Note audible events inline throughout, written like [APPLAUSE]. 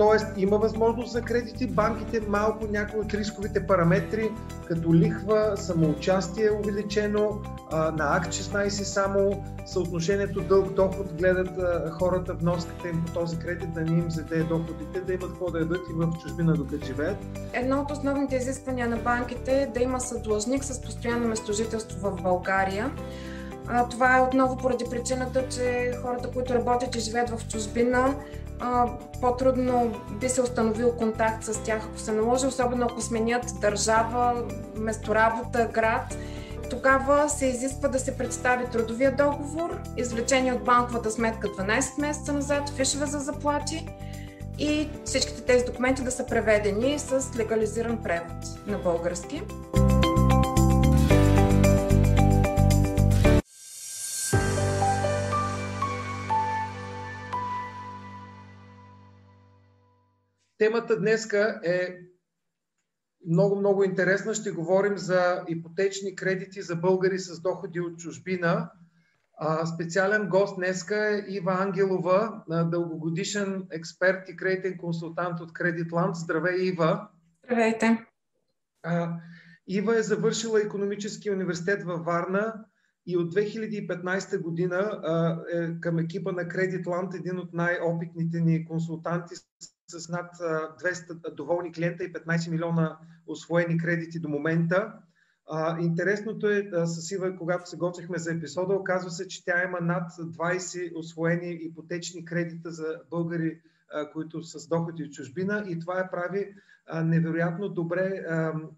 Тоест има възможност за кредити, банките малко някои от рисковите параметри, като лихва, самоучастие увеличено, на АК 16 само, съотношението дълг-доход гледат хората вноската им по този кредит, да не им заде доходите, да имат какво да ядат и в чужбина докато живеят. Едно от основните изисквания на банките е да има съдлъжник с постоянно местожителство в България. Това е отново поради причината, че хората, които работят и живеят в чужбина, по-трудно би се установил контакт с тях, ако се наложи, особено ако сменят държава, месторабота, град. Тогава се изисква да се представи трудовия договор, извлечение от банковата сметка 12 месеца назад, фишове за заплати и всичките тези документи да са преведени с легализиран превод на български. Темата днеска е много, много интересна. Ще говорим за ипотечни кредити за българи с доходи от чужбина. Специален гост днеска е Ива Ангелова, дългогодишен експерт и кредитен консултант от Кредитланд. Здравей, Ива! Здравейте! Ива е завършила економически университет във Варна и от 2015 година е към екипа на Кредитланд един от най-опитните ни консултанти с над 200 доволни клиента и 15 милиона освоени кредити до момента. интересното е с Ива, когато се готвихме за епизода, оказва се, че тя има над 20 освоени ипотечни кредита за българи, които с доходи от чужбина и това е прави невероятно добре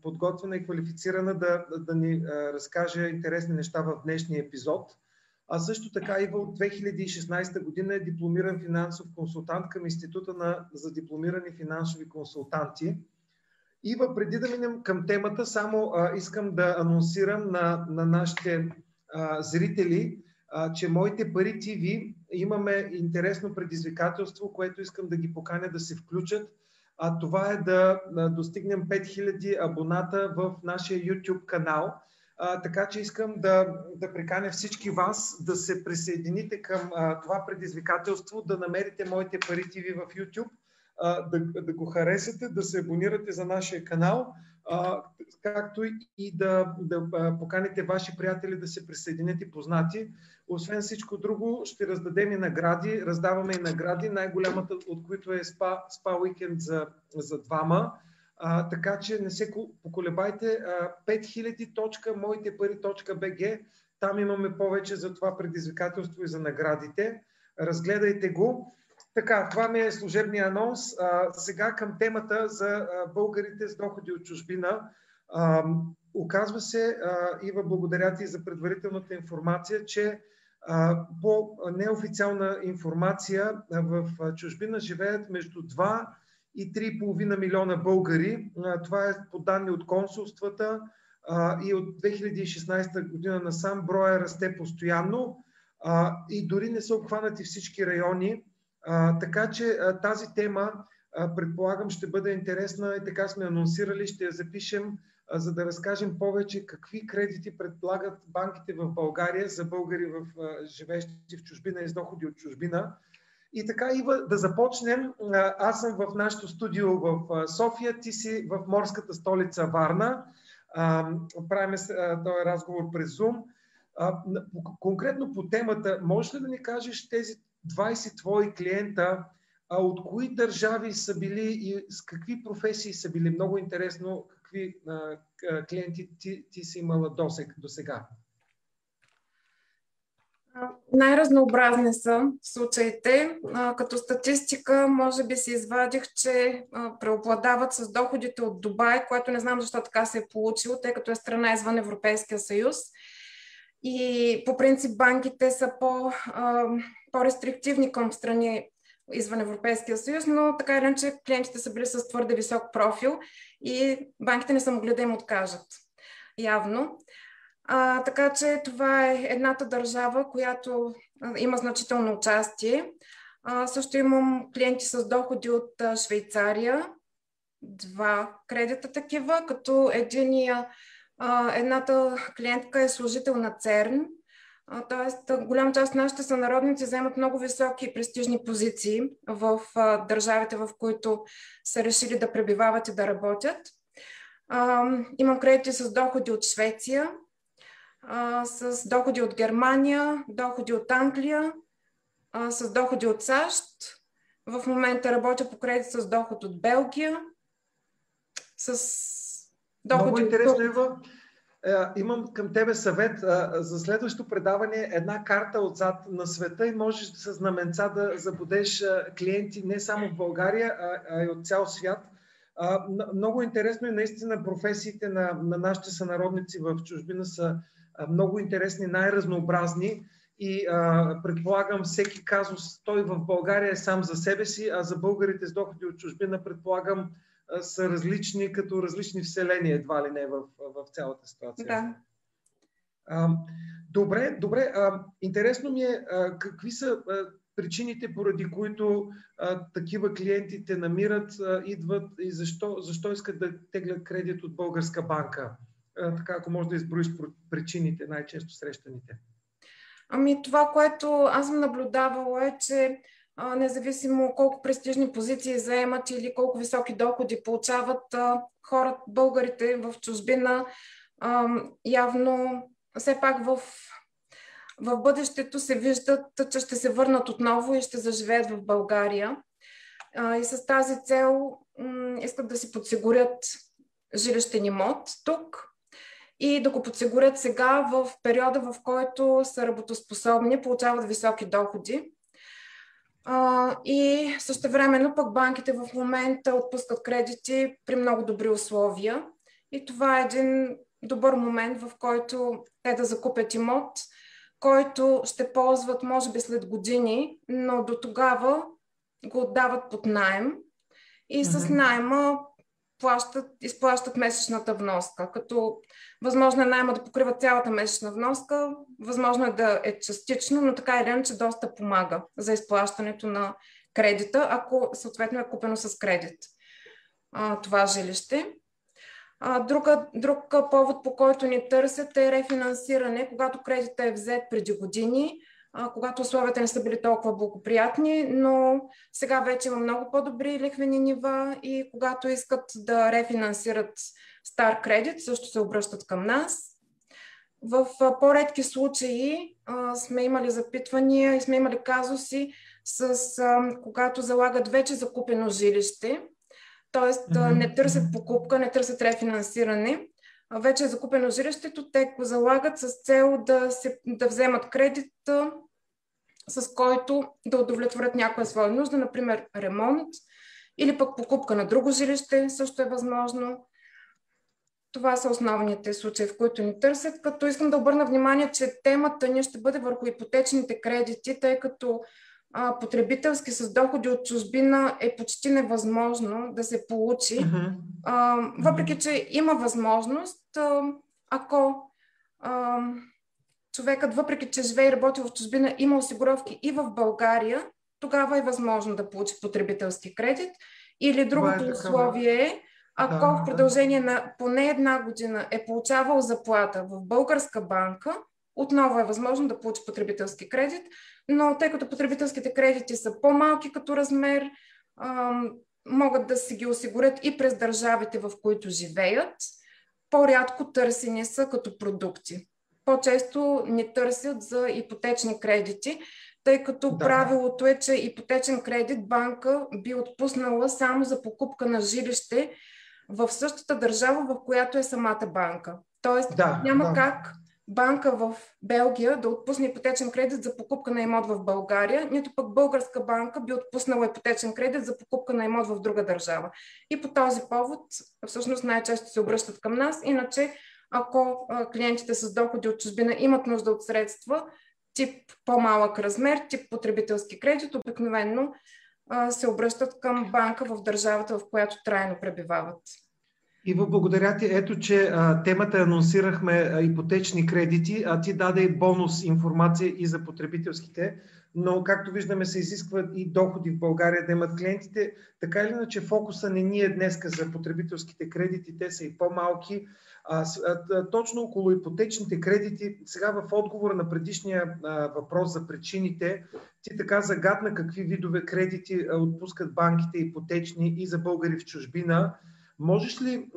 подготвена и квалифицирана да, да ни разкаже интересни неща в днешния епизод. А също така Ива от 2016 година е дипломиран финансов консултант към Института на, за дипломирани финансови консултанти. Ива, преди да минем към темата, само а, искам да анонсирам на, на нашите а, зрители, а, че Моите пари ТВ имаме интересно предизвикателство, което искам да ги поканя да се включат. А това е да, достигнем 5000 абоната в нашия YouTube канал – а, така че искам да, да приканя всички вас да се присъедините към а, това предизвикателство, да намерите моите пари TV в YouTube, а, да, да го харесате, да се абонирате за нашия канал, а, както и да, да поканите ваши приятели да се присъединят и познати. Освен всичко друго, ще раздадем и награди. Раздаваме и награди, най-голямата от които е спа, спа уикенд за, за двама. А, така че не се поколебайте. 5000.моитепари.bg Там имаме повече за това предизвикателство и за наградите. Разгледайте го. Така, това ми е служебния анонс. А, сега към темата за а, българите с доходи от чужбина. А, оказва се, а, Ива, благодаря ти за предварителната информация, че а, по неофициална информация в чужбина живеят между 2 и 3,5 милиона българи. Това е по данни от консулствата и от 2016 година насам броя расте постоянно и дори не са обхванати всички райони. Така че тази тема предполагам ще бъде интересна и така сме анонсирали, ще я запишем, за да разкажем повече какви кредити предлагат банките в България за българи в живеещи в чужбина и с доходи от чужбина. И така, Ива, да започнем. Аз съм в нашото студио в София, ти си в морската столица Варна. Правим този разговор през Zoom. Конкретно по темата, можеш ли да ни кажеш тези 20 твои клиента, от кои държави са били и с какви професии са били? Много интересно какви клиенти ти, ти си имала до сега. Най-разнообразни са случаите. Като статистика, може би си извадих, че преобладават с доходите от Дубай, което не знам защо така се е получило, тъй като е страна извън Европейския съюз. И по принцип банките са по, по-рестриктивни към страни извън Европейския съюз, но така или иначе клиентите са били с твърде висок профил и банките не са могли да им откажат. Явно. А, така че това е едната държава, която а, има значително участие. А, също имам клиенти с доходи от а, Швейцария, два кредита такива, като единия, а, едната клиентка е служител на ЦЕРН, Тоест, голяма част от нашите сънародници вземат много високи и престижни позиции в държавите, в които са решили да пребивават и да работят. Имам кредити с доходи от Швеция, с доходи от Германия, доходи от Англия, с доходи от САЩ. В момента работя по кредит с доход от Белгия, с доходи Много интересно, Ева. Е, имам към тебе съвет за следващото предаване една карта отзад на света и можеш с знаменца да забудеш клиенти не само в България, а и от цял свят. Много интересно и наистина професиите на, на нашите сънародници в чужбина са много интересни, най-разнообразни и а, предполагам всеки казус той в България е сам за себе си, а за българите с доходи от чужбина предполагам са различни като различни вселени, едва ли не в, в цялата ситуация. Да. А, добре, добре. А, интересно ми е а, какви са а, причините, поради които а, такива клиенти те намират, а, идват и защо, защо искат да теглят кредит от българска банка. А, така, ако можеш да изброиш причините, най-често срещаните. Ами това, което аз съм наблюдавала е, че а, независимо колко престижни позиции заемат или колко високи доходи получават а, хората, българите в чужбина, а, явно все пак в, в бъдещето се виждат, че ще се върнат отново и ще заживеят в България. И с тази цел искат да си подсигурят жилищен имот тук и да го подсигурят сега в периода, в който са работоспособни, получават високи доходи. И също времено пък банките в момента отпускат кредити при много добри условия. И това е един добър момент, в който те да закупят имот, който ще ползват може би след години, но до тогава го отдават под найем и с найема плащат, изплащат месечната вноска, като възможно е найма да покрива цялата месечна вноска, възможно е да е частично, но така или иначе доста помага за изплащането на кредита, ако съответно е купено с кредит а, това жилище. А, друга, друг повод, по който ни търсят е рефинансиране, когато кредитът е взет преди години когато условията не са били толкова благоприятни, но сега вече има много по-добри лихвени нива и когато искат да рефинансират стар кредит, също се обръщат към нас. В по-редки случаи а, сме имали запитвания и сме имали казуси с а, когато залагат вече закупено жилище, т.е. Mm-hmm. не търсят покупка, не търсят рефинансиране, вече е закупено жилището, те го залагат с цел да, се, да вземат кредит, с който да удовлетворят някоя своя нужда, например ремонт или пък покупка на друго жилище също е възможно. Това са основните случаи, в които ни търсят, като искам да обърна внимание, че темата ни ще бъде върху ипотечните кредити, тъй като а, потребителски с доходи от чужбина е почти невъзможно да се получи. Uh-huh. А, въпреки, че има възможност, а, ако а, човекът, въпреки че живее и работи в чужбина, има осигуровки и в България, тогава е възможно да получи потребителски кредит. Или другото е условие е, ако да, в продължение на поне една година е получавал заплата в българска банка, отново е възможно да получи потребителски кредит, но тъй като потребителските кредити са по-малки като размер, могат да си ги осигурят и през държавите, в които живеят, по-рядко търсени са като продукти. По-често ни търсят за ипотечни кредити, тъй като да. правилото е, че ипотечен кредит банка би отпуснала само за покупка на жилище в същата държава, в която е самата банка. Тоест да, няма да. как банка в Белгия да отпусне ипотечен кредит за покупка на имот в България, нито пък българска банка би отпуснала ипотечен кредит за покупка на имот в друга държава. И по този повод всъщност най-често се обръщат към нас. Иначе, ако клиентите с доходи от чужбина имат нужда от средства, тип по-малък размер, тип потребителски кредит, обикновено се обръщат към банка в държавата, в която трайно пребивават. Ива, благодаря ти. Ето, че а, темата анонсирахме а, ипотечни кредити, а ти даде бонус информация и за потребителските. но както виждаме се изискват и доходи в България да имат клиентите. Така или иначе фокуса не ни е днеска за потребителските кредити, те са и по-малки. А, а, точно около ипотечните кредити, сега в отговора на предишния а, въпрос за причините, ти така загадна какви видове кредити а, отпускат банките ипотечни и за българи в чужбина. Можеш ли,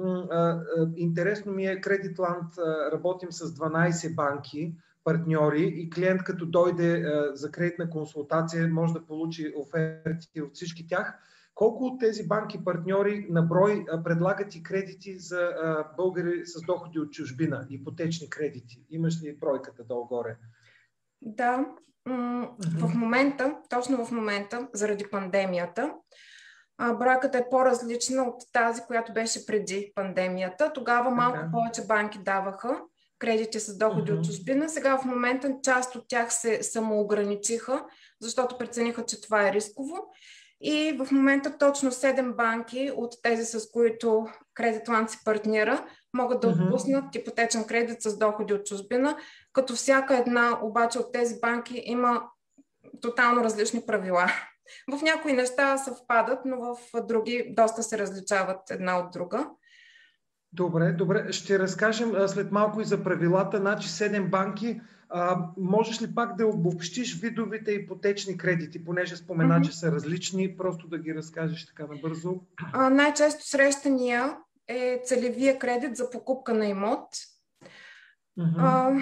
интересно ми е, Кредитланд работим с 12 банки, партньори и клиент като дойде за кредитна консултация може да получи оферти от всички тях. Колко от тези банки партньори на брой предлагат и кредити за българи с доходи от чужбина, ипотечни кредити? Имаш ли бройката долу-горе? Да. В момента, точно в момента, заради пандемията, бройката е по-различна от тази, която беше преди пандемията. Тогава малко okay. повече банки даваха кредити с доходи uh-huh. от чужбина. Сега в момента част от тях се самоограничиха, защото прецениха, че това е рисково и в момента точно 7 банки от тези, с които Кредитланд си партнира, могат да отпуснат ипотечен кредит с доходи от чужбина, като всяка една обаче от тези банки има тотално различни правила. В някои неща съвпадат, но в други доста се различават една от друга. Добре, добре. Ще разкажем след малко и за правилата. Значи 7 банки а, можеш ли пак да обобщиш видовите ипотечни кредити, понеже спомена, mm-hmm. че са различни, просто да ги разкажеш така набързо? А, най-често срещания е целевия кредит за покупка на имот. Mm-hmm. А,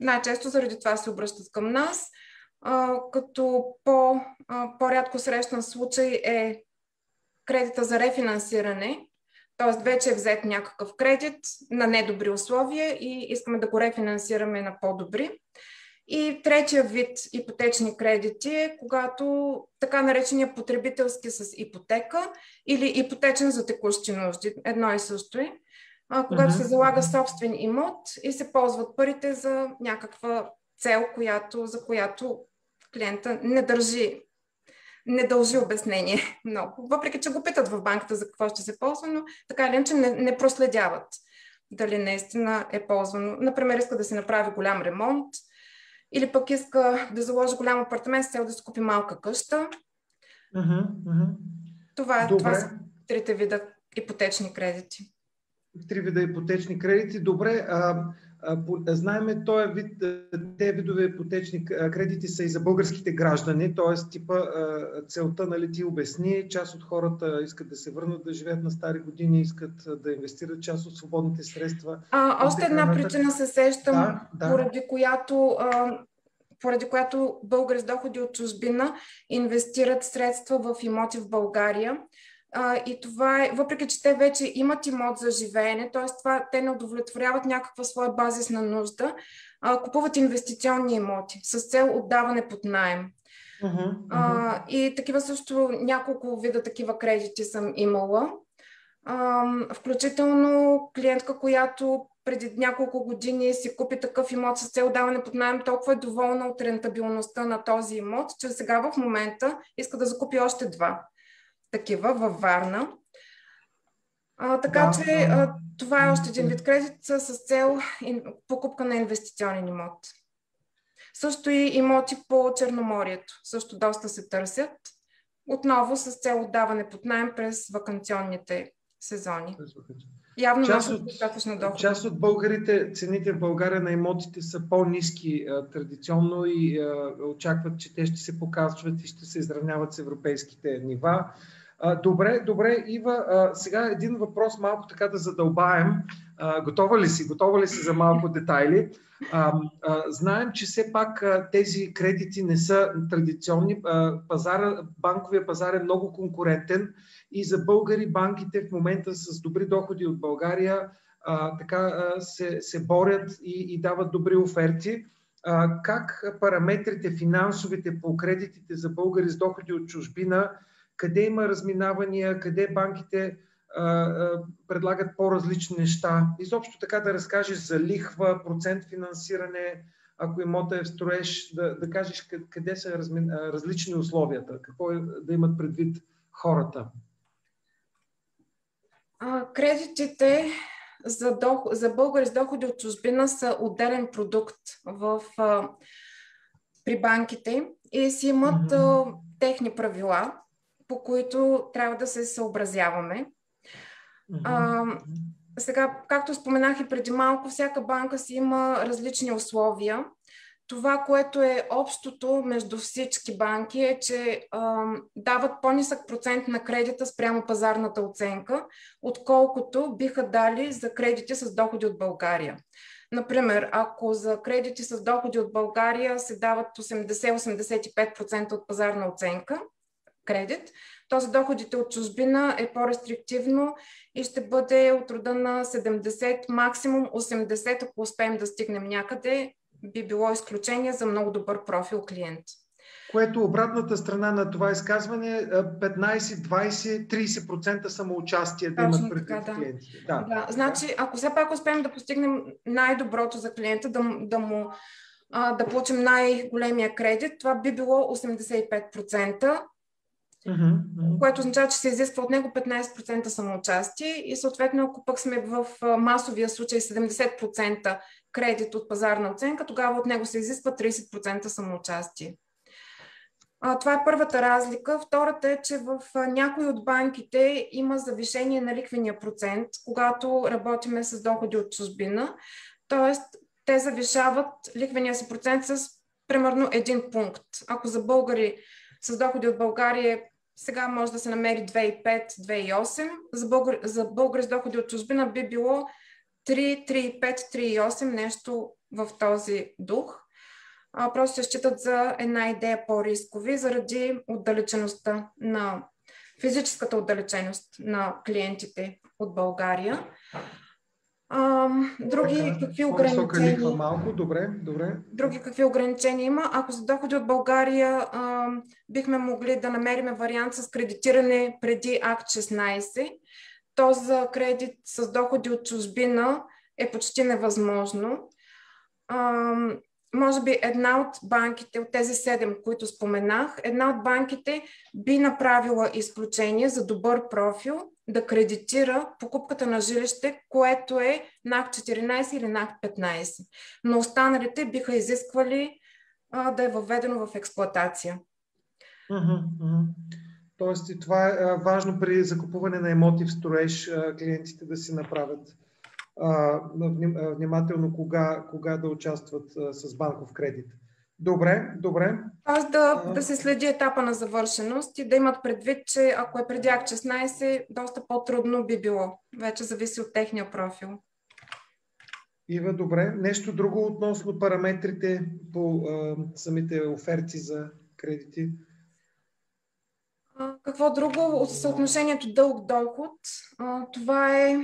най-често заради това се обръщат към нас. Като по, по-рядко срещан случай е кредита за рефинансиране, Тоест вече е взет някакъв кредит на недобри условия и искаме да го рефинансираме на по-добри. И третия вид ипотечни кредити е когато така наречения потребителски с ипотека или ипотечен за текущи нужди. Едно и също е. Когато uh-huh. се залага собствен имот и се ползват парите за някаква цел, която, за която клиента не държи не дължи обяснение [LAUGHS] много. Въпреки, че го питат в банката за какво ще се ползва, но така или иначе не, не проследяват дали наистина е ползвано. Например, иска да се направи голям ремонт или пък иска да заложи голям апартамент с цел да се купи малка къща. Uh-huh, uh-huh. Това, това са трите вида ипотечни кредити. Три вида ипотечни кредити. Добре. А, Знаеме, този вид, те видове ипотечни кредити са и за българските граждани, т.е. типа целта, нали, ти обясни, част от хората искат да се върнат да живеят на стари години, искат да инвестират част от свободните средства. А, още една причина се сещам, да, да. поради която поради която българи с доходи от чужбина инвестират средства в имоти в България. А, и това е, въпреки че те вече имат имот за живеене, т.е. това те не удовлетворяват някаква своя базисна нужда, а, купуват инвестиционни имоти с цел отдаване под найем. Uh-huh, uh-huh. А, и такива също няколко вида такива кредити съм имала. А, включително клиентка, която преди няколко години си купи такъв имот с цел даване под найем, толкова е доволна от рентабилността на този имот, че сега в момента иска да закупи още два такива във Варна. А, така да, че а, това е още един вид кредит с цел покупка на инвестиционен имот. Също и имоти по Черноморието. Също доста се търсят. Отново с цел отдаване под найем през вакансионните сезони. Явно част от, достатъчно доход. Част от българите, цените в България на имотите са по-низки традиционно и а, очакват, че те ще се показват и ще се изравняват с европейските нива. А, добре, добре, Ива, а, сега един въпрос малко така да задълбаем. А, готова ли си? Готова ли си за малко детайли? А, а, знаем, че все пак а, тези кредити не са традиционни. А, пазара, банковия пазар е много конкурентен и за българи банките в момента с добри доходи от България а, така а, се, се борят и, и дават добри оферти. А, как параметрите финансовите по кредитите за българи с доходи от чужбина къде има разминавания, къде банките предлагат по-различни неща. Изобщо така да разкажеш за лихва, процент финансиране, ако имота е в строеж, да, да кажеш къде са разми, различни условията, какво е да имат предвид хората. А, кредитите за, доход, за българи с доходи от чужбина са отделен продукт в а, при банките и си имат mm-hmm. техни правила, по които трябва да се съобразяваме. А, сега, както споменах и преди малко, всяка банка си има различни условия. Това, което е общото между всички банки е, че а, дават по-нисък процент на кредита спрямо пазарната оценка, отколкото биха дали за кредити с доходи от България. Например, ако за кредити с доходи от България се дават 80-85% от пазарна оценка, кредит, то за доходите от чужбина е по-рестриктивно и ще бъде от рода на 70, максимум 80, ако успеем да стигнем някъде, би било изключение за много добър профил клиент. Което обратната страна на това изказване е 15, 20, 30% самоучастие да имат пред да. клиентите. Да. да. Значи, ако все пак успеем да постигнем най-доброто за клиента, да, да му да получим най-големия кредит, това би било 85%. Което означава, че се изисква от него 15% самоучастие и съответно, ако пък сме в масовия случай 70% кредит от пазарна оценка, тогава от него се изисква 30% самоучастие. А, това е първата разлика. Втората е, че в някои от банките има завишение на ликвения процент, когато работиме с доходи от чужбина. Тоест, те завишават ликвения си процент с примерно един пункт. Ако за българи с доходи от България сега може да се намери 2,5-2,8. За, българ, за българи с доходи от чужбина би било 3, 3,5, 3,8, нещо в този дух. А, просто се считат за една идея по-рискови заради отдалечеността на физическата отдалеченост на клиентите от България. А, други какви ограничения... Лихва малко, добре, добре. Други какви ограничения има? Ако за доходи от България а, бихме могли да намерим вариант с кредитиране преди Акт 16, то за кредит с доходи от чужбина е почти невъзможно. А, може би една от банките, от тези седем, които споменах, една от банките би направила изключение за добър профил да кредитира покупката на жилище, което е над 14 или над 15. Но останалите биха изисквали а, да е въведено в експлоатация. Тоест и това е важно при закупуване на емоти в строеж клиентите да си направят а, внимателно кога, кога да участват с банков кредит. Добре, добре. Аз да, да се следи етапа на завършеност и да имат предвид, че ако е преди акт 16, доста по-трудно би било. Вече зависи от техния профил. Ива, добре. Нещо друго относно параметрите по а, самите оферти за кредити? А, какво друго? Съотношението дълг-доход. това е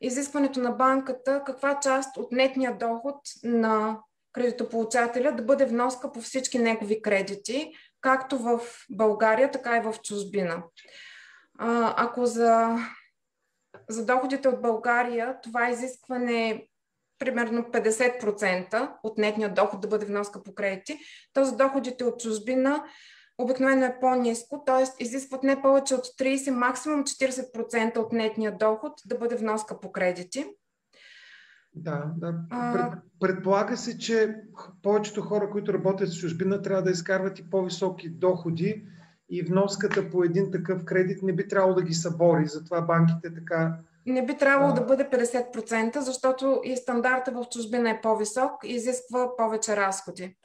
изискването на банката каква част от нетния доход на кредитополучателя да бъде вноска по всички негови кредити, както в България, така и в чужбина. Ако за, за доходите от България това изискване е примерно 50% от нетния доход да бъде вноска по кредити, то за доходите от чужбина обикновено е по-низко, т.е. изискват не повече от 30, максимум 40% от нетния доход да бъде вноска по кредити. Да, да. Пред, предполага се, че повечето хора, които работят с чужбина, трябва да изкарват и по-високи доходи и вноската по един такъв кредит не би трябвало да ги събори. Затова банките така. Не би трябвало да бъде 50%, защото и стандарта в чужбина е по-висок и изисква повече разходи.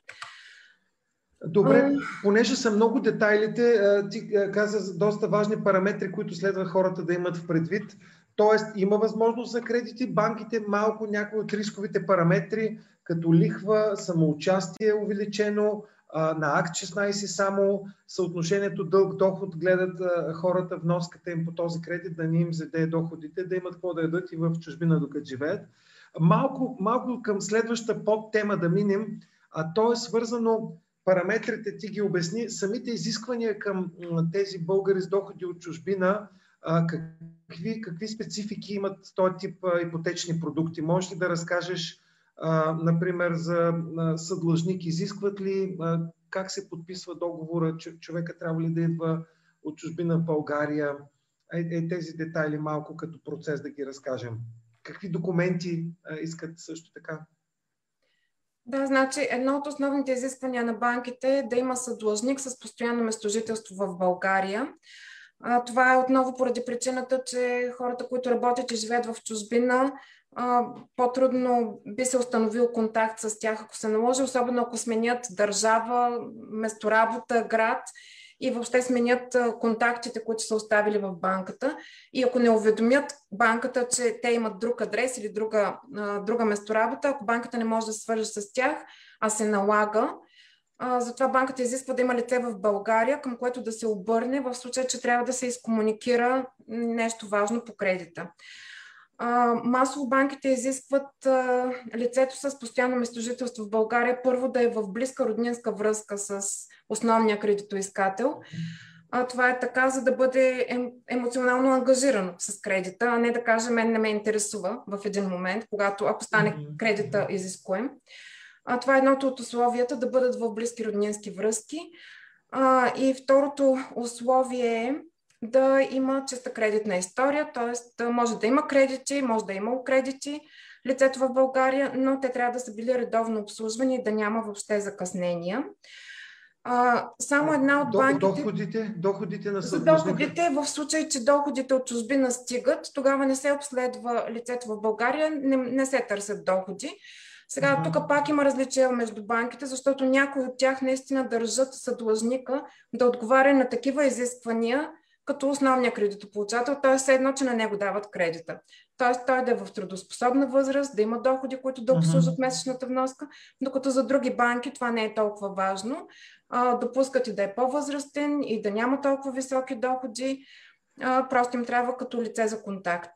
Добре, понеже са много детайлите, ти каза доста важни параметри, които следва хората да имат в предвид. Тоест, има възможност за кредити, банките малко някои от рисковите параметри, като лихва, самоучастие увеличено, на акт 16 само съотношението дълг-доход гледат хората вноската им по този кредит, да не им заде доходите, да имат какво да ядат и в чужбина докато живеят. Малко, малко към следваща подтема да минем, а то е свързано параметрите ти ги обясни, самите изисквания към тези българи с доходи от чужбина, какви, какви специфики имат този тип ипотечни продукти? Може ли да разкажеш, например, за съдлъжник? Изискват ли, как се подписва договора? Човека трябва ли да идва от чужбина в България? Е, е, тези детайли малко като процес да ги разкажем. Какви документи искат също така? Да, значи едно от основните изисквания на банките е да има съдлъжник с постоянно местожителство в България. Това е отново поради причината, че хората, които работят и живеят в чужбина, по-трудно би се установил контакт с тях, ако се наложи, особено ако сменят държава, месторабота, град и въобще сменят контактите, които са оставили в банката. И ако не уведомят банката, че те имат друг адрес или друга, друга месторабота, ако банката не може да се свържи с тях, а се налага, затова банката изисква да има лице в България, към което да се обърне в случай, че трябва да се изкомуникира нещо важно по кредита. масово банките изискват лицето с постоянно местожителство в България първо да е в близка роднинска връзка с основния кредитоискател. А, това е така, за да бъде ем, емоционално ангажирано с кредита, а не да каже мен не ме интересува в един момент, когато ако стане кредита изискуем. А, това е едното от условията да бъдат в близки роднински връзки. А, и второто условие е да има чиста кредитна история, т.е. може да има кредити, може да има кредити лицето в България, но те трябва да са били редовно обслужвани и да няма въобще закъснения. А, само една от банките... Доходите, доходите на За доходите, в случай, че доходите от чужбина стигат, тогава не се обследва лицето в България, не, не се търсят доходи. Сега, mm-hmm. тук пак има различия между банките, защото някои от тях наистина държат съдлъжника да отговаря на такива изисквания, като основния кредитополучател, т.е. едно, че на него дават кредита. Т.е. той да е в трудоспособна възраст, да има доходи, които да обслужат месечната вноска, докато за други банки това не е толкова важно. А, допускат и да е по-възрастен и да няма толкова високи доходи, а, просто им трябва като лице за контакт.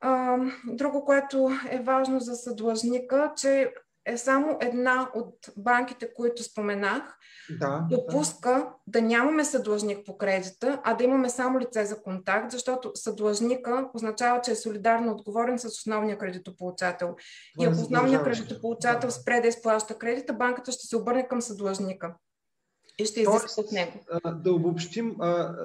А, друго, което е важно за съдлъжника, че е само една от банките, които споменах, да, допуска да. да нямаме съдлъжник по кредита, а да имаме само лице за контакт, защото съдлъжника означава, че е солидарно отговорен с основния кредитополучател. Това и ако основният кредитополучател спре да изплаща кредита, банката ще се обърне към съдлъжника и ще изисква от него. Да обобщим,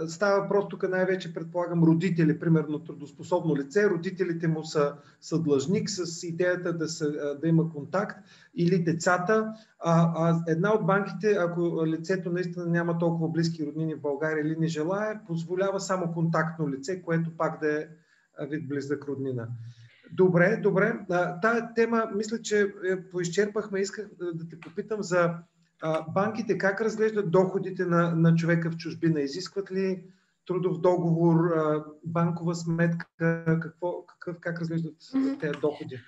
става въпрос тук най-вече, предполагам, родители, примерно трудоспособно лице. Родителите му са, са длъжник с идеята да, са, да има контакт или децата. А, а една от банките, ако лицето наистина няма толкова близки роднини в България или не желая, позволява само контактно лице, което пак да е вид близък роднина. Добре, добре. Тая тема, мисля, че поизчерпахме. Исках да те попитам за банките как разглеждат доходите на, на човека в чужбина? Изискват ли трудов договор, банкова сметка? Какво, какъв, как разглеждат mm-hmm. тези доходи?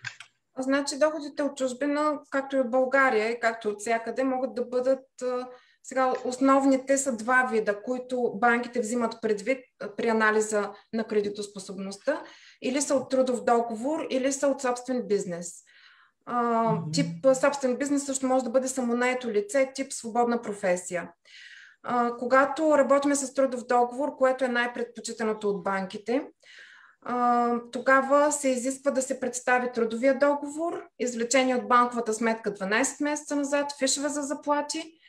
Значи доходите от чужбина, както и от България, и както от всякъде, могат да бъдат сега основните са два вида, които банките взимат предвид при анализа на кредитоспособността. Или са от трудов договор, или са от собствен бизнес. А, тип собствен бизнес също може да бъде самонаето лице, тип свободна професия. А, когато работим с трудов договор, което е най-предпочитаното от банките, а, тогава се изисква да се представи трудовия договор, извлечение от банковата сметка 12 месеца назад, фишове за заплати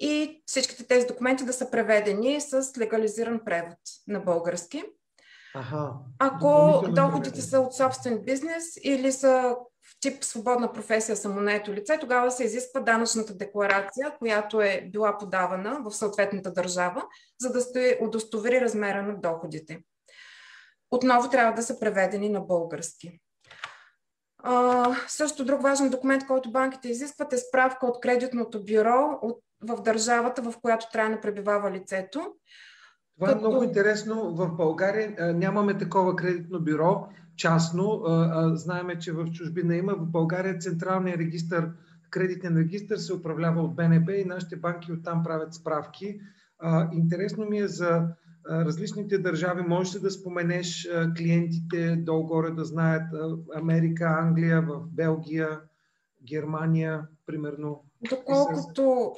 и всичките тези документи да са преведени с легализиран превод на български. Ага. Ако доходите са от собствен бизнес или са тип свободна професия самонаето лице, тогава се изисква данъчната декларация, която е била подавана в съответната държава, за да се удостовери размера на доходите. Отново трябва да са преведени на български. А, също друг важен документ, който банките изискват е справка от кредитното бюро от, в държавата, в която трябва да пребивава лицето. Това е много интересно. В България нямаме такова кредитно бюро частно. Знаеме, че в чужбина има. В България централният регистр, кредитен регистр се управлява от БНБ и нашите банки оттам правят справки. Интересно ми е за различните държави. Можеш ли да споменеш клиентите долу-горе да знаят Америка, Англия, в Белгия, Германия, примерно? Доколкото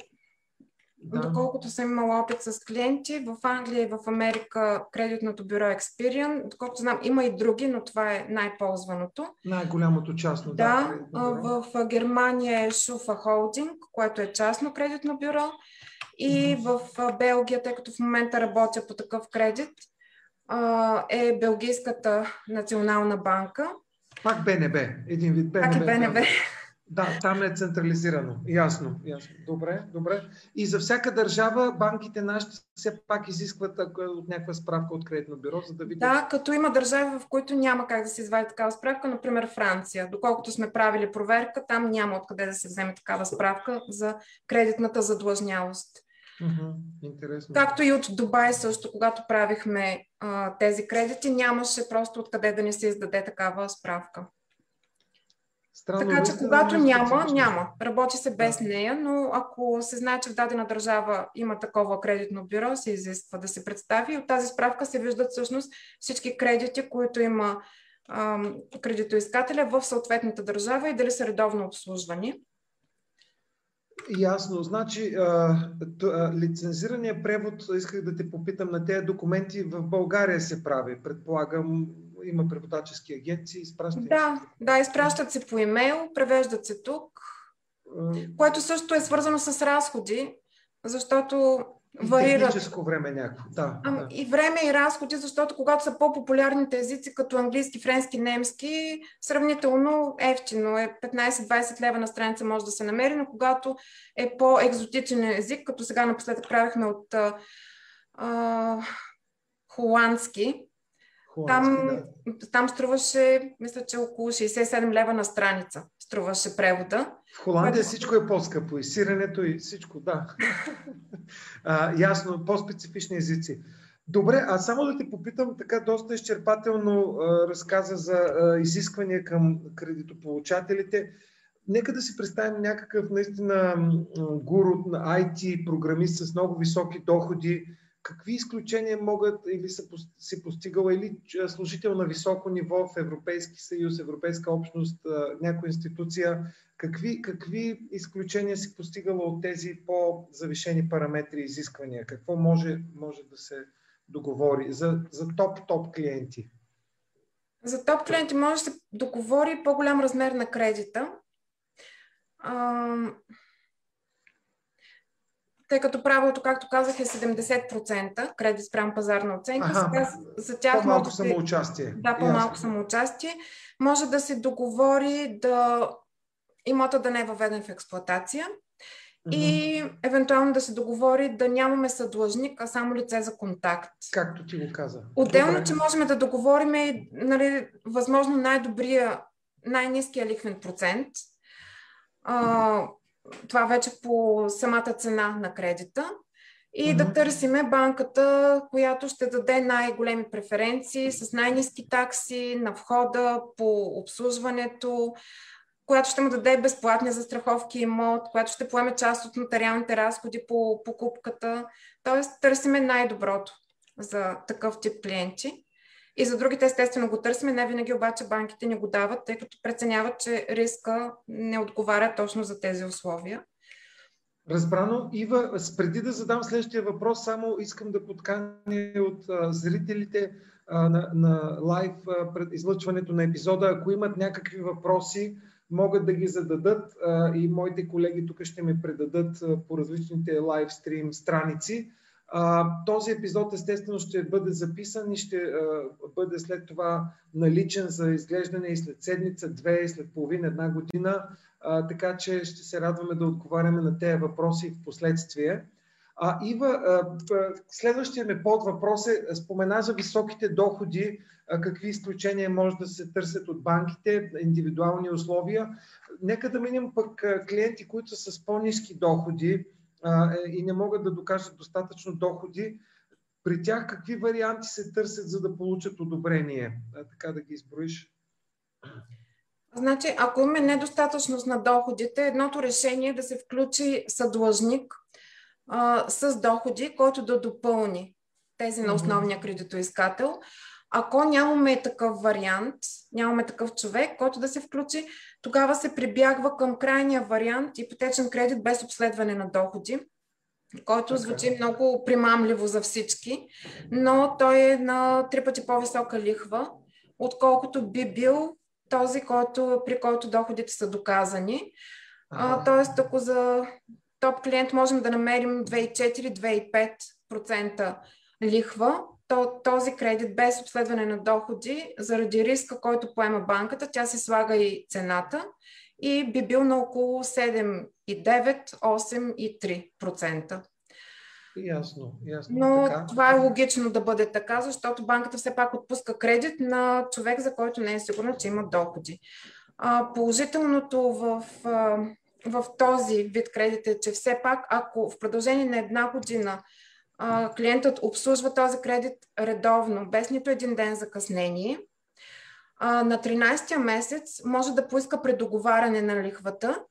да. Доколкото съм имала опит с клиенти, в Англия и в Америка кредитното бюро Experian, доколкото знам, има и други, но това е най-ползваното. Най-голямото частно, да. Да, в Германия е Шуфа Холдинг, което е частно кредитно бюро. И в Белгия, тъй като в момента работя по такъв кредит, е Белгийската национална банка. Пак БНБ, един вид БНБ. Пак е БНБ. Да, там е централизирано. Ясно, ясно. Добре, добре. И за всяка държава банките нашите все пак изискват от някаква справка от кредитно бюро, за да видят. Да, като има държави, в които няма как да се извади такава справка, например Франция. Доколкото сме правили проверка, там няма откъде да се вземе такава справка за кредитната задлъжнялост. интересно. Както и от Дубай също, когато правихме а, тези кредити, нямаше просто откъде да не се издаде такава справка. Странно, така че когато няма, няма. Работи се без да. нея, но ако се знае, че в дадена държава има такова кредитно бюро, се изисква да се представи. И от тази справка се виждат всъщност всички кредити, които има ам, кредитоискателя в съответната държава и дали са редовно обслужвани. Ясно. Значи, а, а, лицензирания превод, исках да те попитам на тези документи в България се прави. Предполагам, има преводачески агенции, изпращат Да, да, изпращат се по имейл, превеждат се тук, което също е свързано с разходи, защото варират. Техническо време някакво, да, а, да. И време и разходи, защото когато са по-популярните езици, като английски, френски, немски, сравнително ефтино е 15-20 лева на страница може да се намери, но когато е по-екзотичен език, като сега напоследък правихме от а, а, холандски, там, да. там струваше, мисля, че около 67 лева на страница струваше превода. В Холандия което... всичко е по-скъпо и сиренето и всичко, да. [LAUGHS] а, ясно, по-специфични езици. Добре, а само да те попитам, така доста изчерпателно а, разказа за а, изисквания към кредитополучателите. Нека да си представим някакъв наистина гуру на IT, програмист с много високи доходи, какви изключения могат или са си постигала или служител на високо ниво в Европейски съюз, Европейска общност, някоя институция, какви, какви изключения си постигала от тези по-завишени параметри и изисквания? Какво може, може да се договори за, за топ-топ клиенти? За топ клиенти може да се договори по-голям размер на кредита тъй като правилото, както казах, е 70% кредит спрямо пазарна оценка. Ага, сега за тях по-малко може самоучастие. Да, по-малко Ясно. самоучастие. Може да се договори да имота да не е въведен в експлоатация и евентуално да се договори да нямаме съдлъжник, а само лице за контакт. Както ти го каза. Отделно, Добре. че можем да договорим нали, възможно най-добрия, най-низкия лихвен процент. А, това вече по самата цена на кредита и mm-hmm. да търсиме банката, която ще даде най-големи преференции с най-низки такси на входа по обслужването, която ще му даде безплатни застраховки имот, която ще поеме част от нотариалните разходи по покупката. Тоест, търсиме най-доброто за такъв тип клиенти. И за другите, естествено, го търсиме. Не винаги обаче банките ни го дават, тъй като преценяват, че риска не отговаря точно за тези условия. Разбрано. Ива, преди да задам следващия въпрос, само искам да подканя от зрителите на, на лайв пред излъчването на епизода, ако имат някакви въпроси, могат да ги зададат и моите колеги тук ще ми предадат по различните лайвстрим страници. А, този епизод естествено ще бъде записан и ще а, бъде след това наличен за изглеждане и след седмица, две, и след половина, една година, а, така че ще се радваме да отговаряме на тези въпроси в последствие. А, Ива, следващия ми под въпрос е, спомена за високите доходи, какви изключения може да се търсят от банките, индивидуални условия. Нека да минем пък клиенти, които са с по-низки доходи, е, и не могат да докажат достатъчно доходи, при тях какви варианти се търсят, за да получат одобрение? Така да ги изброиш. Значи, ако има недостатъчност на доходите, едното решение е да се включи съдлъжник а, с доходи, който да допълни тези на основния кредитоискател. Ако нямаме такъв вариант, нямаме такъв човек, който да се включи, тогава се прибягва към крайния вариант ипотечен кредит без обследване на доходи, който okay. звучи много примамливо за всички, но той е на три пъти по-висока лихва, отколкото би бил този, който, при който доходите са доказани. А, тоест, ако за топ клиент можем да намерим 2,4-2,5% лихва, този кредит без обследване на доходи, заради риска, който поема банката, тя се слага и цената и би бил на около 7,9, 8,3%. Ясно, ясно. Но така. това е логично да бъде така, защото банката все пак отпуска кредит на човек, за който не е сигурно, че има доходи. А, положителното в, в този вид кредит е, че все пак, ако в продължение на една година клиентът обслужва този кредит редовно, без нито един ден закъснение, на 13-я месец може да поиска предоговаряне на лихвата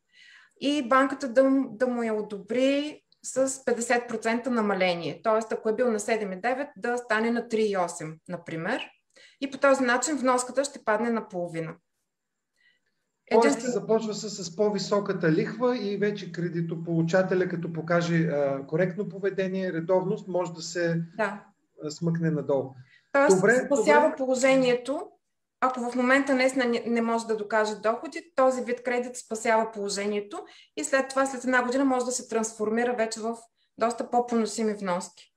и банката да, да му я одобри с 50% намаление. Тоест, ако е бил на 7,9, да стане на 3,8, например. И по този начин вноската ще падне на половина. Тоест започва се с по-високата лихва и вече кредитополучателя, като покаже а, коректно поведение, редовност, може да се да. смъкне надолу. Тоест, добре, спасява добре. положението, ако в момента наистина не, не може да докаже доходи, този вид кредит спасява положението и след това, след една година, може да се трансформира вече в доста по-поносими вноски.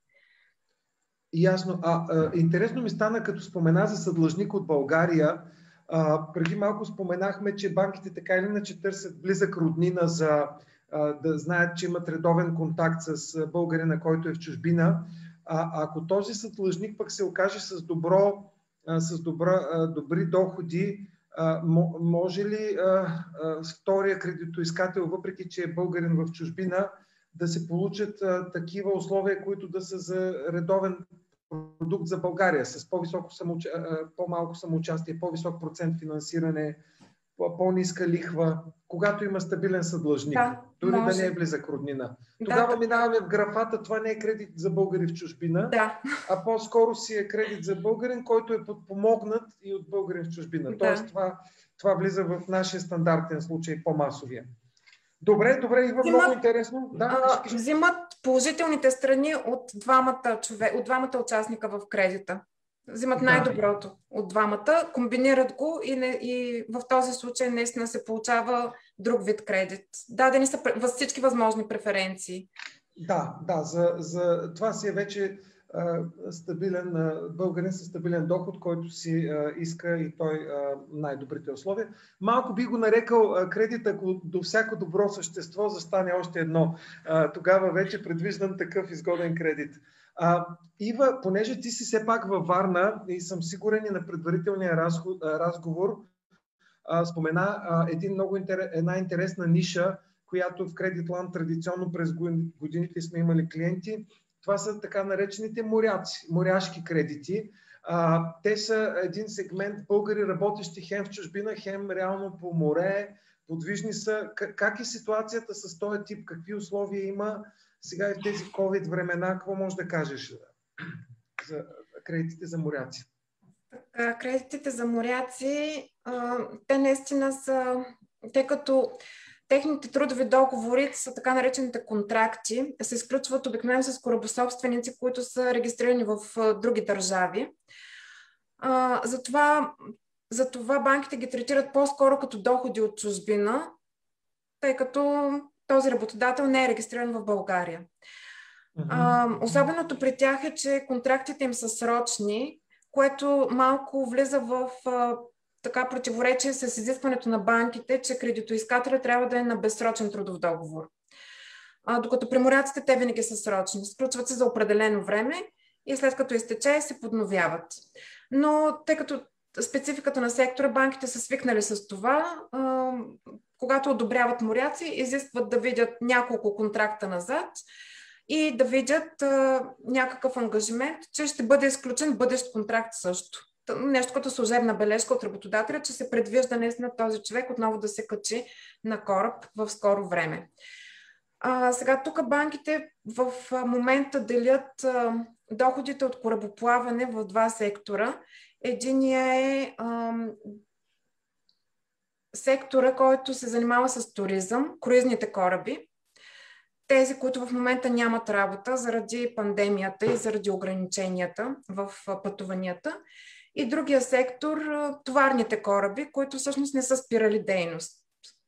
Ясно. А, а, интересно ми стана, като спомена за съдлъжник от България. А, преди малко споменахме, че банките така или иначе търсят близък роднина за а, да знаят, че имат редовен контакт с българина, който е в чужбина. А, ако този съдлъжник пък се окаже с добро с добра, добри доходи, може ли втория кредитоискател, въпреки че е българин в чужбина, да се получат такива условия, които да са за редовен продукт за България, с по-високо самоуча... по-малко самоучастие, по-висок процент финансиране, по-ниска лихва, когато има стабилен съдлъжник, да, дори може. да не е близък роднина. Тогава да, минаваме в графата, това не е кредит за българи в чужбина, да. а по-скоро си е кредит за българин, който е подпомогнат и от българин в чужбина. Да. Тоест това, това влиза в нашия стандартен случай, по-масовия. Добре, добре, има взимат, много интересно. Да, а, взимат положителните страни от двамата, човек, от двамата участника в кредита. Взимат най-доброто от двамата, комбинират го и, не, и в този случай наистина се получава друг вид кредит. Дадени са всички възможни преференции. Да, да, за, за това си е вече стабилен българин със стабилен доход, който си иска и той най-добрите условия. Малко би го нарекал кредит, ако до всяко добро същество застане още едно. Тогава вече предвиждам такъв изгоден кредит. Ива, понеже ти си все пак във Варна и съм сигурен и на предварителния разговор, спомена един много една интересна ниша, която в Кредитланд традиционно през годините сме имали клиенти. Това са така наречените моряци, моряшки кредити. А, те са един сегмент българи, работещи хем в чужбина, хем реално по море, подвижни са. Как е ситуацията с този тип? Какви условия има? Сега и в тези COVID времена, какво можеш да кажеш за кредитите за моряци? Кредитите за моряци, те наистина са, тъй като техните трудови договори са така наречените контракти, се изключват обикновено с корабособственици, които са регистрирани в други държави. Затова, затова банките ги третират по-скоро като доходи от чужбина, тъй като този работодател не е регистриран в България. А, особеното при тях е, че контрактите им са срочни, което малко влиза в а, така противоречие с изискването на банките, че кредитоискателя трябва да е на безсрочен трудов договор. А, докато при моряците те винаги са срочни. Сключват се за определено време и след като изтече се подновяват. Но тъй като спецификата на сектора, банките са свикнали с това, а, когато одобряват моряци, изискват да видят няколко контракта назад и да видят а, някакъв ангажимент, че ще бъде изключен бъдещ контракт също. Нещо като служебна бележка от работодателя, че се предвижда наистина този човек отново да се качи на кораб в скоро време. А, сега тук банките в момента делят а, доходите от корабоплаване в два сектора. Единия е а, сектора, който се занимава с туризъм, круизните кораби, тези, които в момента нямат работа заради пандемията и заради ограниченията в пътуванията. И другия сектор, товарните кораби, които всъщност не са спирали дейност,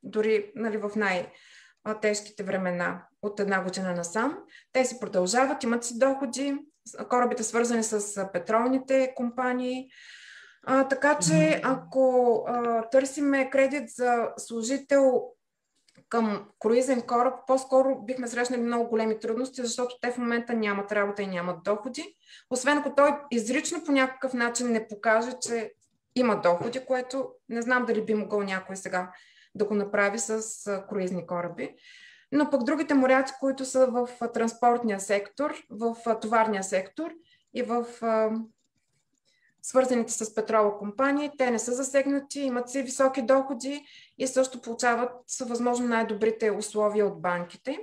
дори нали, в най-тежките времена от една година насам. Те си продължават, имат си доходи, корабите свързани с петролните компании, А, така че, ако а, търсиме кредит за служител към круизен кораб, по-скоро бихме срещнали много големи трудности, защото те в момента нямат работа и нямат доходи. Освен ако той изрично по някакъв начин не покаже, че има доходи, което не знам дали би могъл някой сега да го направи с круизни кораби. Но пък другите моряци, които са в транспортния сектор, в товарния сектор и в свързаните с петрола компании, те не са засегнати, имат си високи доходи и също получават възможно най-добрите условия от банките.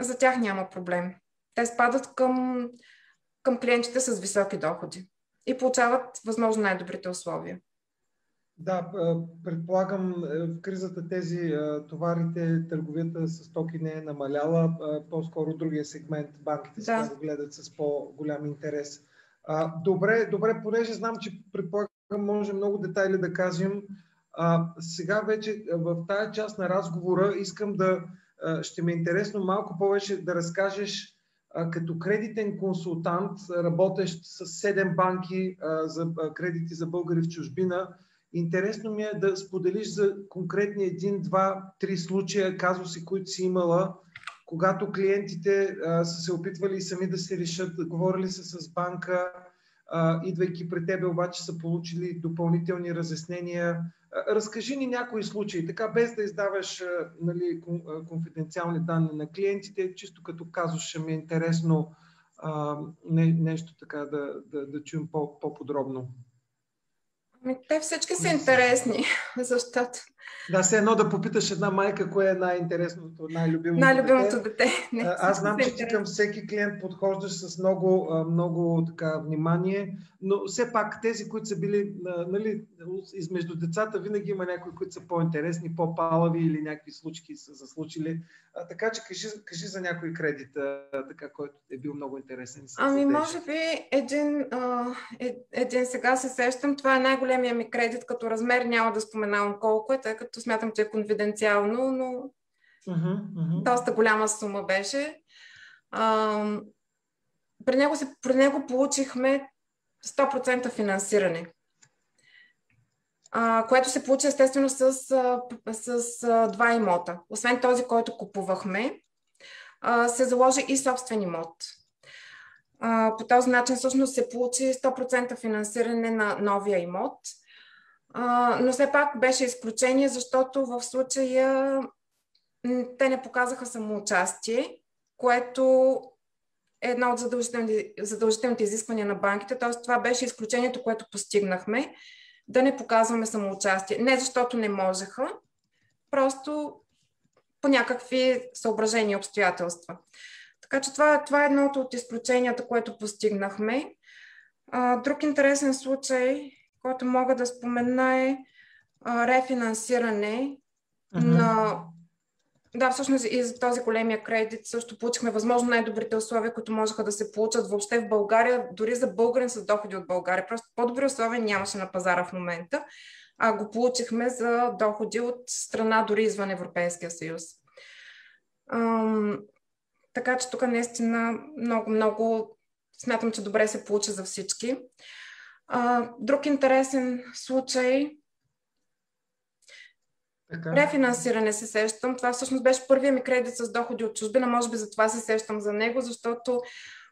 За тях няма проблем. Те спадат към, към клиентите с високи доходи и получават възможно най-добрите условия. Да, предполагам в кризата тези товарите, търговията с токи не е намаляла, по-скоро другия сегмент банките сега да. гледат с по-голям интерес. Добре, добре, понеже знам, че предполагам може много детайли да кажем, сега вече в тая част на разговора искам да, ще ме е интересно малко повече да разкажеш като кредитен консултант, работещ с 7 банки за кредити за българи в чужбина, Интересно ми е да споделиш за конкретни един, два, три случая, казуси, които си имала, когато клиентите а, са се опитвали сами да се решат, говорили са с банка, а, идвайки при тебе обаче са получили допълнителни разяснения. А, разкажи ни някои случаи, така без да издаваш а, нали, конфиденциални данни на клиентите, чисто като казваш, ще ми е интересно а, не, нещо така да, да, да чуем по-подробно. Ами, те всички са интересни, [LAUGHS] защото... Да, все едно да попиташ една майка, кое е най-интересното, най-любимото, най-любимото дете. дете. [LAUGHS] Не, Аз знам, че ти към всеки клиент подхождаш с много, много така, внимание, но все пак тези, които са били нали, измежду децата, винаги има някои, които са по-интересни, по-палави или някакви случки са заслучили. А, така че кажи, кажи за някой кредит, а, така, който е бил много интересен. Ами, може би един, а, е, един сега се сещам. Това е най-големия ми кредит като размер. Няма да споменавам колко е, тъй като смятам, че е конфиденциално, но uh-huh, uh-huh. доста голяма сума беше. А, при, него се, при него получихме 100% финансиране а, което се получи естествено с, с, с два имота. Освен този, който купувахме, а, се заложи и собствен имот. По този начин всъщност се получи 100% финансиране на новия имот. Но все пак беше изключение, защото в случая те не показаха самоучастие, което е едно от задължителните, задължителните изисквания на банките. Т.е. това беше изключението, което постигнахме да не показваме самоучастие. Не защото не можеха, просто по някакви съображения и обстоятелства. Така че това, това е едното от изключенията, което постигнахме. Друг интересен случай, който мога да спомена е а, рефинансиране uh-huh. на да, всъщност и за този големия кредит също получихме възможно най-добрите условия, които можеха да се получат въобще в България, дори за българин с доходи от България. Просто по-добри условия нямаше на пазара в момента, а го получихме за доходи от страна дори извън Европейския съюз. Ам, така че тук наистина много, много смятам, че добре се получи за всички. А, друг интересен случай така. Рефинансиране се сещам. Това всъщност беше първия ми кредит с доходи от чужбина. Може би за това се сещам за него, защото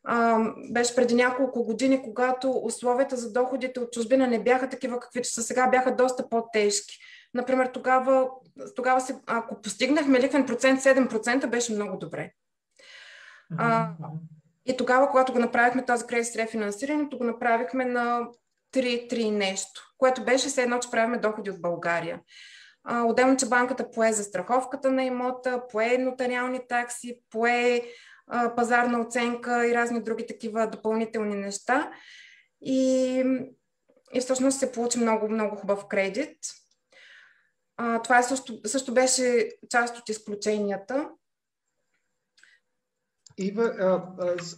а, беше преди няколко години, когато условията за доходите от чужбина не бяха такива, каквито са сега, бяха доста по-тежки. Например, тогава, тогава се, ако постигнахме ликвен процент 7%, беше много добре. А, и тогава, когато го направихме този кредит с рефинансирането, го направихме на 3-3 нещо, което беше все едно, че правиме доходи от България. Отделно, че банката пое за страховката на имота, пое нотариални такси, пое пазарна оценка и разни други такива допълнителни неща. И, и всъщност се получи много, много хубав кредит. А, това е също, също беше част от изключенията. Ива,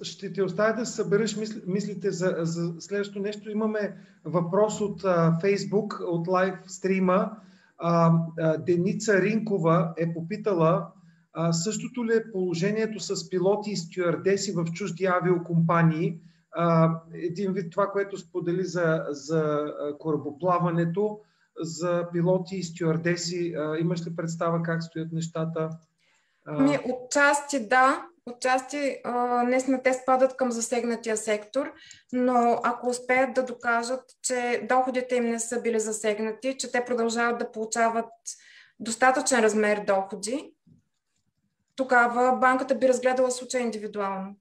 ще ти оставя да събереш мислите за, за следващото нещо. Имаме въпрос от Фейсбук, от лайв стрима а, а, Деница Ринкова е попитала а, същото ли е положението с пилоти и стюардеси в чужди авиокомпании, а, един вид това, което сподели за, за корабоплаването, за пилоти и стюардеси. А, имаш ли представа как стоят нещата? Ми, отчасти да, отчасти наистина те спадат към засегнатия сектор, но ако успеят да докажат, че доходите им не са били засегнати, че те продължават да получават достатъчен размер доходи, тогава банката би разгледала случая индивидуално.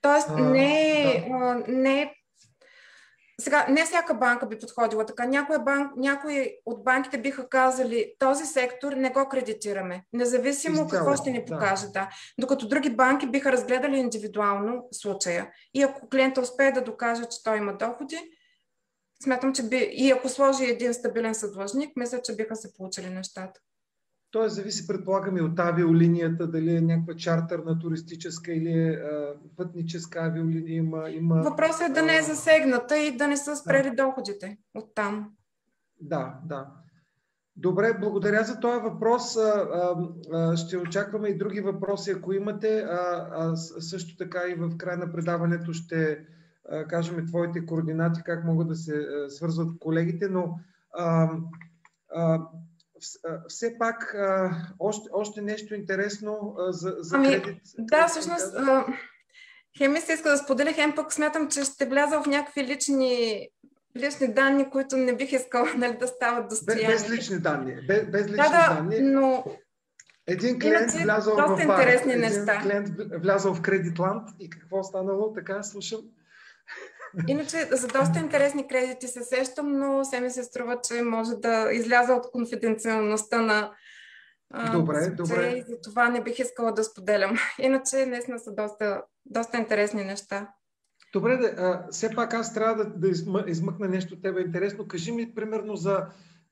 Тоест, а, не, да. не е сега, не всяка банка би подходила така. Някои, банк, някои от банките биха казали, този сектор не го кредитираме, независимо Изцяло, какво ще ни покаже. Да. да. Докато други банки биха разгледали индивидуално случая. И ако клиента успее да докаже, че той има доходи, смятам, че би... И ако сложи един стабилен съдлъжник, мисля, че биха се получили нещата. Той зависи, предполагам, и от авиолинията, дали е някаква чартерна туристическа или е, пътническа авиолиния. Има, има, Въпросът е да не е засегната и да не са спрели да. доходите от там. Да, да. Добре, благодаря за този въпрос. Ще очакваме и други въпроси, ако имате. Също така и в края на предаването ще кажем твоите координати, как могат да се свързват колегите, но все пак още, още нещо интересно за, за ами, кредит. Да, всъщност, хем ми се иска да споделя, хем пък смятам, че ще вляза в някакви лични лични данни, които не бих искала [LAUGHS] нали, да стават достояние. Без, без лични данни. Без, без лични да, да, данни. но един клиент Иначе, влязъл в бар, един неща. клиент влязъл в Кредитланд и какво станало? Така, слушам. Иначе за доста интересни кредити се сещам, но се ми се струва, че може да изляза от конфиденциалността на Добре, а, добре. И за това не бих искала да споделям. [LAUGHS] Иначе наистина са доста, доста интересни неща. Добре, да, а, все пак аз трябва да, да измъкна нещо от тебе интересно. Кажи ми, примерно, за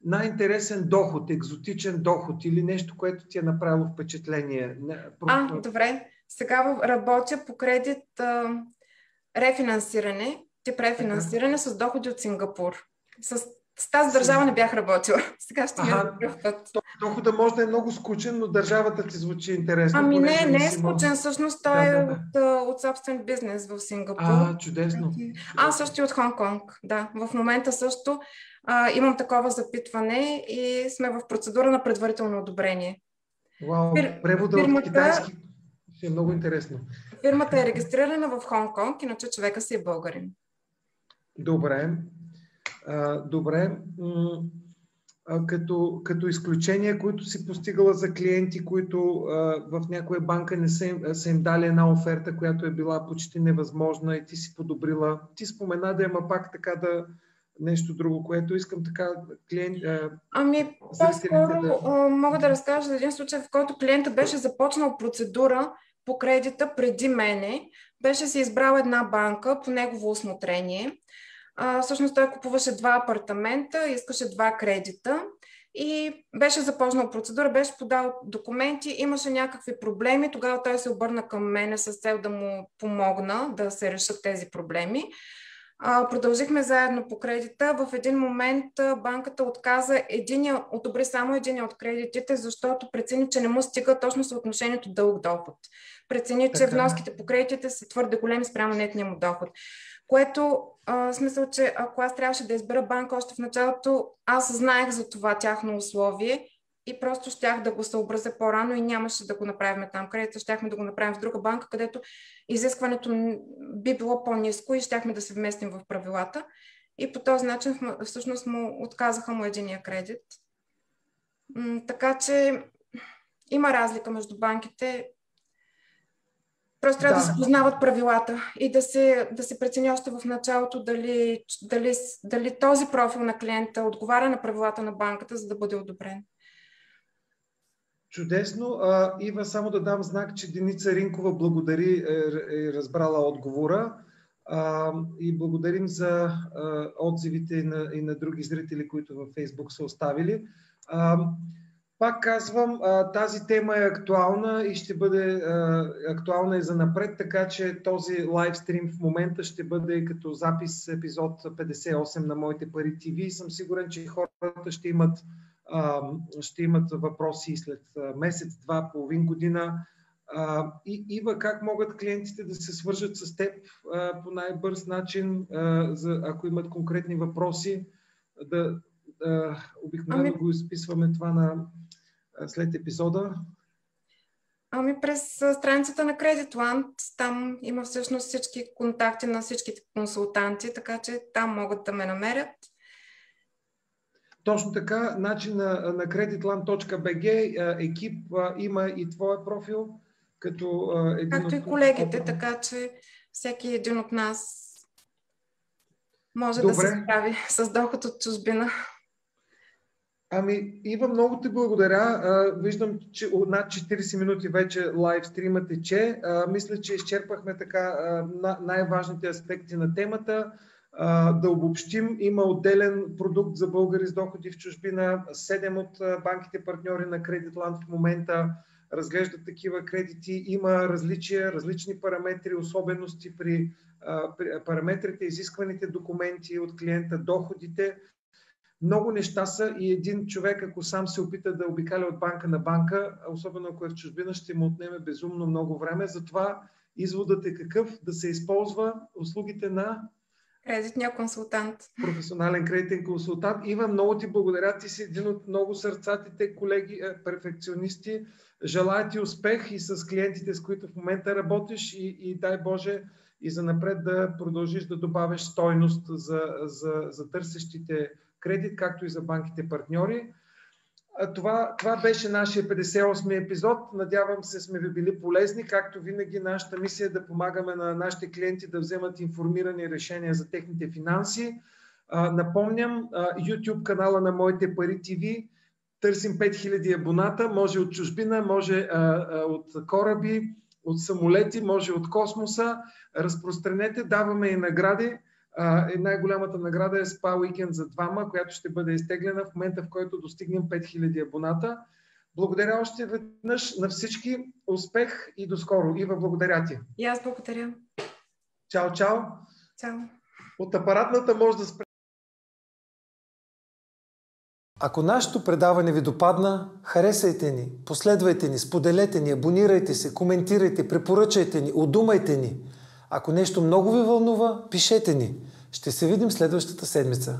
най-интересен доход, екзотичен доход или нещо, което ти е направило впечатление. А, добре. Сега работя по кредит а, рефинансиране ти префинансиране с доходи от Сингапур. С, с тази държава не бях работила. [LAUGHS] Сега ще ми е път. Дохода може да е много скучен, но държавата ти звучи интересно. Ами не, не е скучен. Всъщност той да, е да, да. От, от собствен бизнес в Сингапур. А, чудесно. А, също и от Хонг-Конг. Да, в момента също а, имам такова запитване и сме в процедура на предварително одобрение. Вау, превода Фирмата... от китайски е много интересно. Фирмата е регистрирана в Хонг-Конг, иначе човека си е българин. Добре. А, добре. А, като, като изключения, които си постигала за клиенти, които а, в някоя банка не са им, са им дали една оферта, която е била почти невъзможна и ти си подобрила. Ти спомена да има пак така да нещо друго, което искам така клиент. Ами, по-скоро да... мога да разкажа за един случай, в който клиентът беше започнал процедура по кредита преди мене. Беше си избрал една банка по негово осмотрение а, всъщност той купуваше два апартамента, искаше два кредита и беше започнал процедура, беше подал документи, имаше някакви проблеми, тогава той се обърна към мене с цел да му помогна да се решат тези проблеми. Продължихме заедно по кредита. В един момент банката отказа единия, одобри само един от кредитите, защото прецени, че не му стига точно съотношението дълг-доход. Прецени, че вноските по кредитите са твърде големи спрямо нетния му доход. Което а, смисъл, че ако аз трябваше да избера банка още в началото, аз знаех за това тяхно условие и просто щях да го съобразя по-рано и нямаше да го направим там, където щяхме да го направим в друга банка, където изискването би било по-низко и щяхме да се вместим в правилата. И по този начин всъщност му отказаха му единия кредит. Така че има разлика между банките. Просто трябва да. да се познават правилата и да се, да се прецени още в началото дали, дали, дали този профил на клиента отговаря на правилата на банката, за да бъде одобрен. Чудесно. А, Ива, само да дам знак, че Деница Ринкова благодари, е, е разбрала отговора. А, и благодарим за а, отзивите и на, и на други зрители, които във Фейсбук са оставили. А, пак казвам, тази тема е актуална и ще бъде актуална и за напред, така че този лайвстрим в момента ще бъде като запис епизод 58 на Моите пари ТВ. Съм сигурен, че хората ще имат, ще имат въпроси след месец, два, половин година. И, Ива, как могат клиентите да се свържат с теб по най-бърз начин, за, ако имат конкретни въпроси, да, да обикновено ами... го изписваме това на, след епизода? Ами през страницата на Creditland, там има всъщност всички контакти на всичките консултанти, така че там могат да ме намерят. Точно така, начин на, на creditland.bg екип има и твоя профил, като един Както от... и колегите, от... така че всеки един от нас може Добре. да се справи с доход от чужбина. Ами, Ива, много ти благодаря. виждам, че над 40 минути вече лайв стрима тече. мисля, че изчерпахме така най-важните аспекти на темата. Да обобщим, има отделен продукт за българи с доходи в чужбина. Седем от банките партньори на Кредитланд в момента разглеждат такива кредити. Има различия, различни параметри, особености при, параметрите, изискваните документи от клиента, доходите. Много неща са и един човек, ако сам се опита да обикаля от банка на банка, особено ако е в чужбина, ще му отнеме безумно много време. Затова изводът е какъв да се използва услугите на Кредитния консултант. Професионален кредитен консултант. Ива, много ти благодаря. Ти си един от много сърцатите колеги, е, перфекционисти. Желая ти успех и с клиентите, с които в момента работиш и, и дай Боже и за напред да продължиш да добавяш стойност за, за, за търсещите кредит, както и за банките партньори. Това, това беше нашия 58 епизод. Надявам се сме ви били полезни. Както винаги, нашата мисия е да помагаме на нашите клиенти да вземат информирани решения за техните финанси. напомням, YouTube канала на Моите пари ТВ. Търсим 5000 абоната. Може от чужбина, може от кораби, от самолети, може от космоса. Разпространете, даваме и награди. Uh, най-голямата награда е спа уикенд за двама, която ще бъде изтеглена в момента, в който достигнем 5000 абоната. Благодаря още веднъж на всички. Успех и до скоро. Ива, благодаря ти. И аз благодаря. Чао, чао. Чао. От апаратната може да спре. Ако нашето предаване ви допадна, харесайте ни, последвайте ни, споделете ни, абонирайте се, коментирайте, препоръчайте ни, удумайте ни. Ако нещо много ви вълнува, пишете ни. Ще се видим следващата седмица.